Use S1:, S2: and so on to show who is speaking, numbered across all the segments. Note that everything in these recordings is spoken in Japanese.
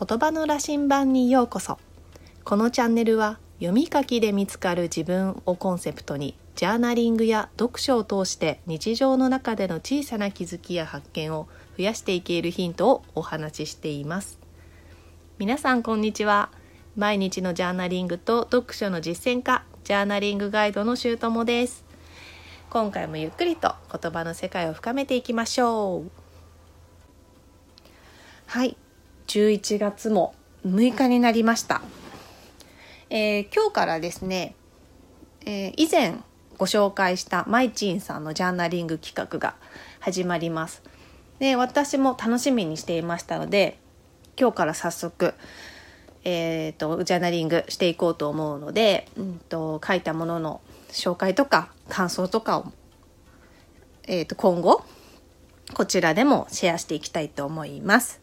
S1: 言葉の羅針盤にようこそ。このチャンネルは読み書きで見つかる自分をコンセプトにジャーナリングや読書を通して日常の中での小さな気づきや発見を増やしていけるヒントをお話ししています。皆さんこんにちは。毎日のジャーナリングと読書の実践家ジャーナリングガイドのしゅうともです。今回もゆっくりと言葉の世界を深めていきましょう。はい。11月も6日になりました、えー、今日からですね、えー、以前ご紹介したマイチンさんのジャーナリング企画が始まりますで私も楽しみにしていましたので今日から早速えーと、ジャーナリングしていこうと思うので、うんと、書いたものの紹介とか感想とかを、えーと今後こちらでもシェアしていきたいと思います。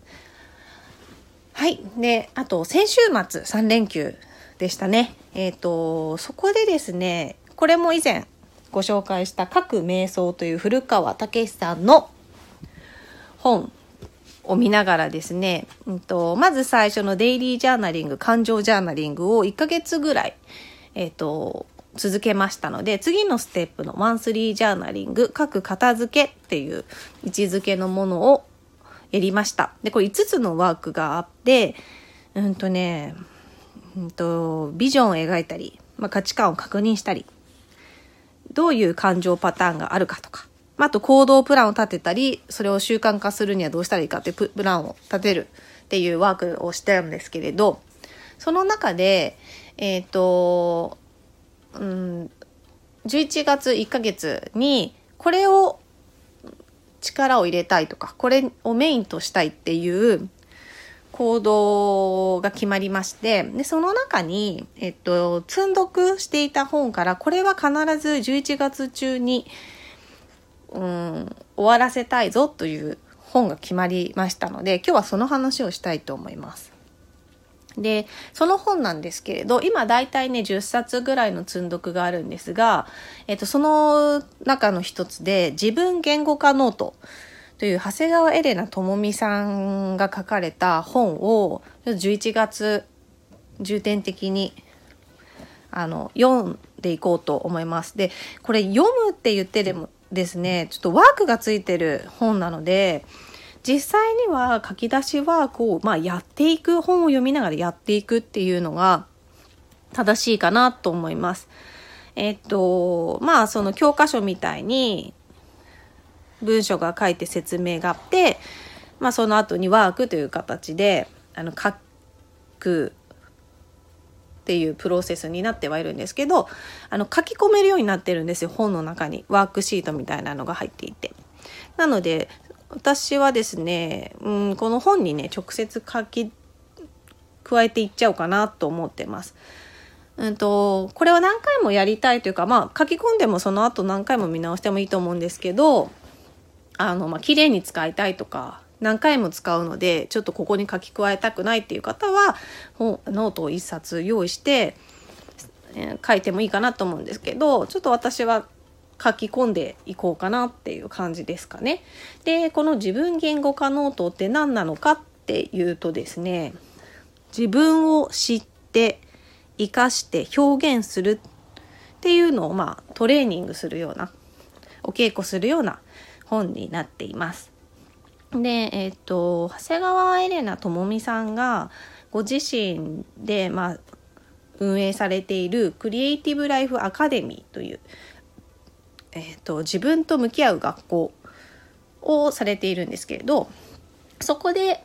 S1: はい。で、あと、先週末3連休でしたね。えっ、ー、と、そこでですね、これも以前ご紹介した各瞑想という古川武さんの本を見ながらですね、うんと、まず最初のデイリージャーナリング、感情ジャーナリングを1ヶ月ぐらい、えっ、ー、と、続けましたので、次のステップのマンスリージャーナリング、各片付けっていう位置づけのものをやりました。で、これ5つのワークがあって、うんとね、うんと、ビジョンを描いたり、まあ、価値観を確認したり、どういう感情パターンがあるかとか、まあ、あと行動プランを立てたり、それを習慣化するにはどうしたらいいかっていうプランを立てるっていうワークをしてるんですけれど、その中で、えっ、ー、と、うん、11月1ヶ月にこれを力を入れたいとかこれをメインとしたいっていう行動が決まりましてでその中に、えっと、積んどくしていた本からこれは必ず11月中に、うん、終わらせたいぞという本が決まりましたので今日はその話をしたいと思います。で、その本なんですけれど、今だいたいね、10冊ぐらいの積んどくがあるんですが、えっと、その中の一つで、自分言語化ノートという長谷川エレナ智美さんが書かれた本を、11月、重点的に、あの、読んでいこうと思います。で、これ読むって言ってでもですね、ちょっとワークがついてる本なので、実際には書き出しワークを、まあ、やっていく本を読みながらやっていくっていうのが正しいかなと思います。えっとまあその教科書みたいに文章が書いて説明があって、まあ、その後にワークという形であの書くっていうプロセスになってはいるんですけどあの書き込めるようになってるんですよ本の中にワークシートみたいなのが入っていて。なので私はですね、うん、この本にね直接書き加えていっちゃおうかなと思ってます。うんと、これは何回もやりたいというか、まあ書き込んでもその後何回も見直してもいいと思うんですけど、あの、まあ綺麗に使いたいとか、何回も使うので、ちょっとここに書き加えたくないっていう方は、ノートを1冊用意して、えー、書いてもいいかなと思うんですけど、ちょっと私は書き込んでいこうかなっていう感じですかね。で、この自分言語化ノートって何なのかっていうとですね、自分を知って生かして表現するっていうのをまあトレーニングするような、お稽古するような本になっています。で、えっ、と、長谷川エレナ智美さんがご自身で、まあ、運営されているクリエイティブライフアカデミーというえーと、自分と向き合う学校をされているんですけれどそこで、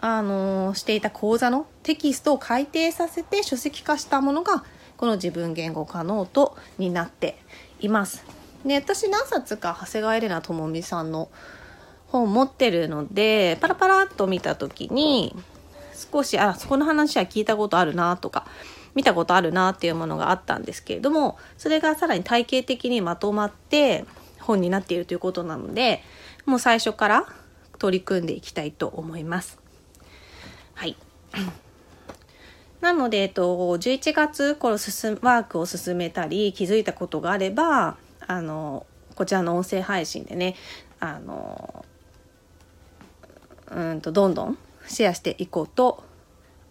S1: あのー、していた講座のテキストを改訂させて書籍化したものがこの自分言語化ノートになっています。で私何冊か長谷川エレナ智美さんの本持ってるのでパラパラっと見た時に少しあそこの話は聞いたことあるなとか見たことあるなっていうものがあったんですけれどもそれがさらに体系的にまとまって本になっているということなのでもう最初から取り組んでいきたいと思います。はい。なので、えっと、11月この進ワークを進めたり気づいたことがあればあのこちらの音声配信でねあのうんとどんどんシェアしていこうと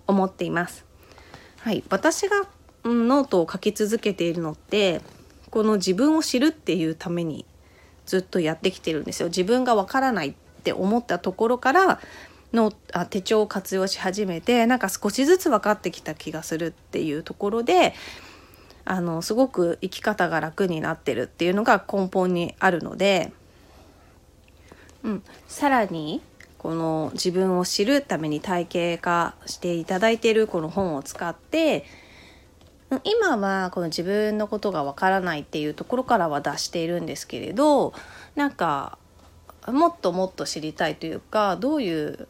S1: 思っています。はい、私がノートを書き続けているのってこの自分を知るっていうためにずっとやってきてるんですよ。自分がわからないって思ったところからのあ手帳を活用し始めてなんか少しずつ分かってきた気がするっていうところであのすごく生き方が楽になってるっていうのが根本にあるので、うん、さらにこの自分を知るために体系化していただいているこの本を使って今はこの自分のことがわからないっていうところからは出しているんですけれどなんかもっともっと知りたいというかどういう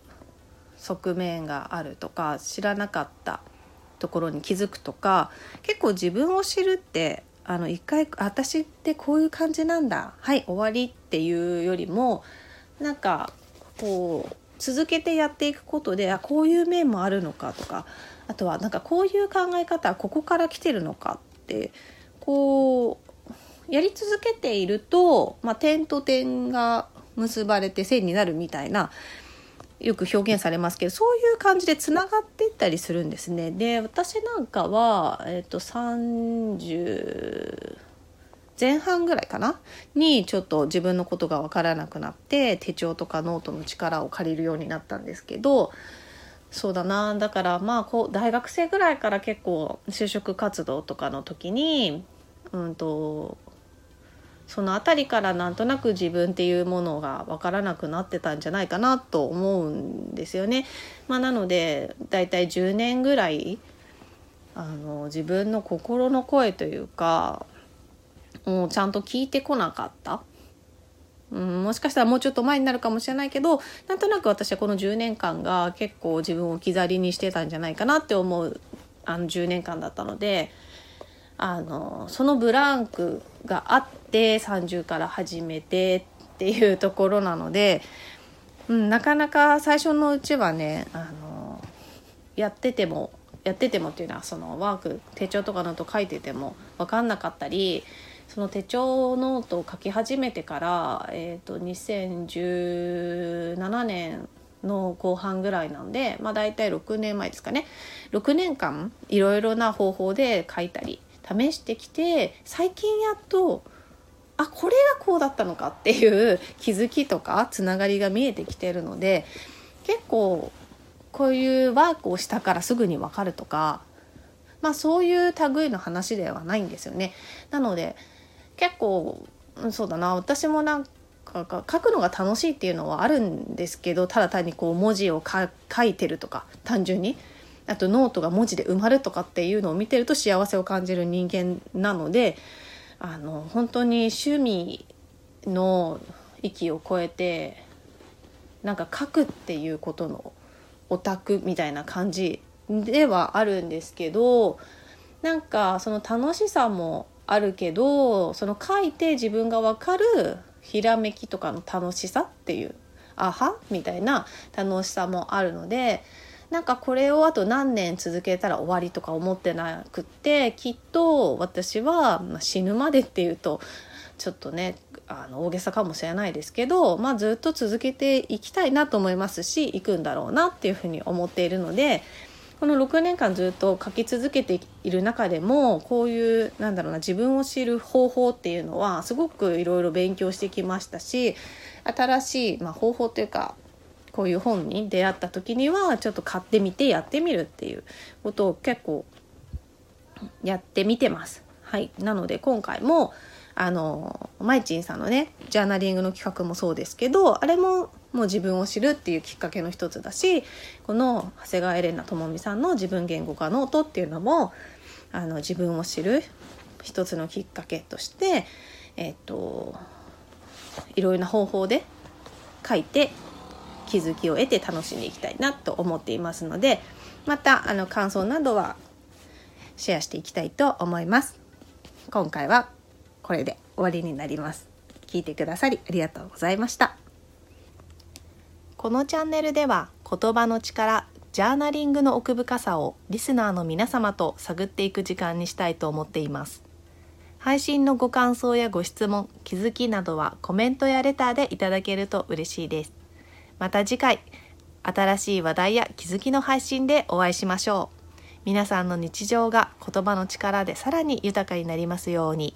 S1: 側面があるとか知らなかったところに気づくとか結構自分を知るってあの一回私ってこういう感じなんだ。はい終わりっていうよりもなんかこう続けてやっていくことであこういう面もあるのかとかあとはなんかこういう考え方はここから来てるのかってこうやり続けていると、まあ、点と点が結ばれて線になるみたいなよく表現されますけどそういう感じでつながっていったりするんですね。で私なんかは、えーと、と前半ぐらいかな？にちょっと自分のことが分からなくなって手帳とかノートの力を借りるようになったんですけどそうだなだからまあこう大学生ぐらいから結構就職活動とかの時にうんとその辺りからなんとなく自分っていうものが分からなくなってたんじゃないかなと思うんですよね。まあ、なのでだいたい10年ぐらいあの自分の心の声というかもうちゃんと聞いてこなかった。うん、もしかしたらもうちょっと前になるかもしれないけどなんとなく私はこの10年間が結構自分を置き去りにしてたんじゃないかなって思うあの10年間だったのであのそのブランクがあって30から始めてっていうところなので、うん、なかなか最初のうちはねあのやっててもやっててもっていうのはそのワーク手帳とかのと書いてても分かんなかったりその手帳ノートを書き始めてから、えーと、2017年の後半ぐらいなんで、まあ、大体6年前ですかね6年間いろいろな方法で書いたり試してきて最近やっとあこれがこうだったのかっていう 気づきとかつながりが見えてきてるので結構こういうワークをしたからすぐに分かるとかまあそういう類の話ではないんですよね。なので結構そうだな。私もなんか書くのが楽しいっていうのはあるんですけどただ単にこう文字を書いてるとか単純に。あとノートが文字で埋まるとかっていうのを見てると幸せを感じる人間なのであの本当に趣味の域を超えてなんか書くっていうことのオタクみたいな感じではあるんですけどなんかその楽しさもあるけどその書いて自分が分かるひらめきとかの楽しさっていうあはみたいな楽しさもあるのでなんかこれをあと何年続けたら終わりとか思ってなくってきっと私は、まあ、死ぬまでっていうとちょっとねあの大げさかもしれないですけど、まあ、ずっと続けていきたいなと思いますし行くんだろうなっていうふうに思っているのでこの6年間ずっと書き続けている中でもこういうなんだろうな自分を知る方法っていうのはすごくいろいろ勉強してきましたし新しい、まあ、方法というかこういう本に出会った時にはちょっと買ってみてやってみるっていうことを結構やってみてます。はい、なので今回もあのまいちんさんのねジャーナリングの企画もそうですけどあれももう自分を知るっていうきっかけの一つだしこの長谷川エレナ智美さんの自分言語化ノートっていうのもあの自分を知る一つのきっかけとしてえっ、といろいろな方法で書いて気づきを得て楽しんでいきたいなと思っていますのでまたあの感想などはシェアしていきたいと思います。今回はこれで終わりになります。聞いてくださりありがとうございました。このチャンネルでは言葉の力ジャーナリングの奥深さをリスナーの皆様と探っていく時間にしたいと思っています。配信のご感想やご質問気づきなどはコメントやレターでいただけると嬉しいです。また次回新しい話題や気づきの配信でお会いしましょう。皆さんの日常が言葉の力でさらに豊かになりますように。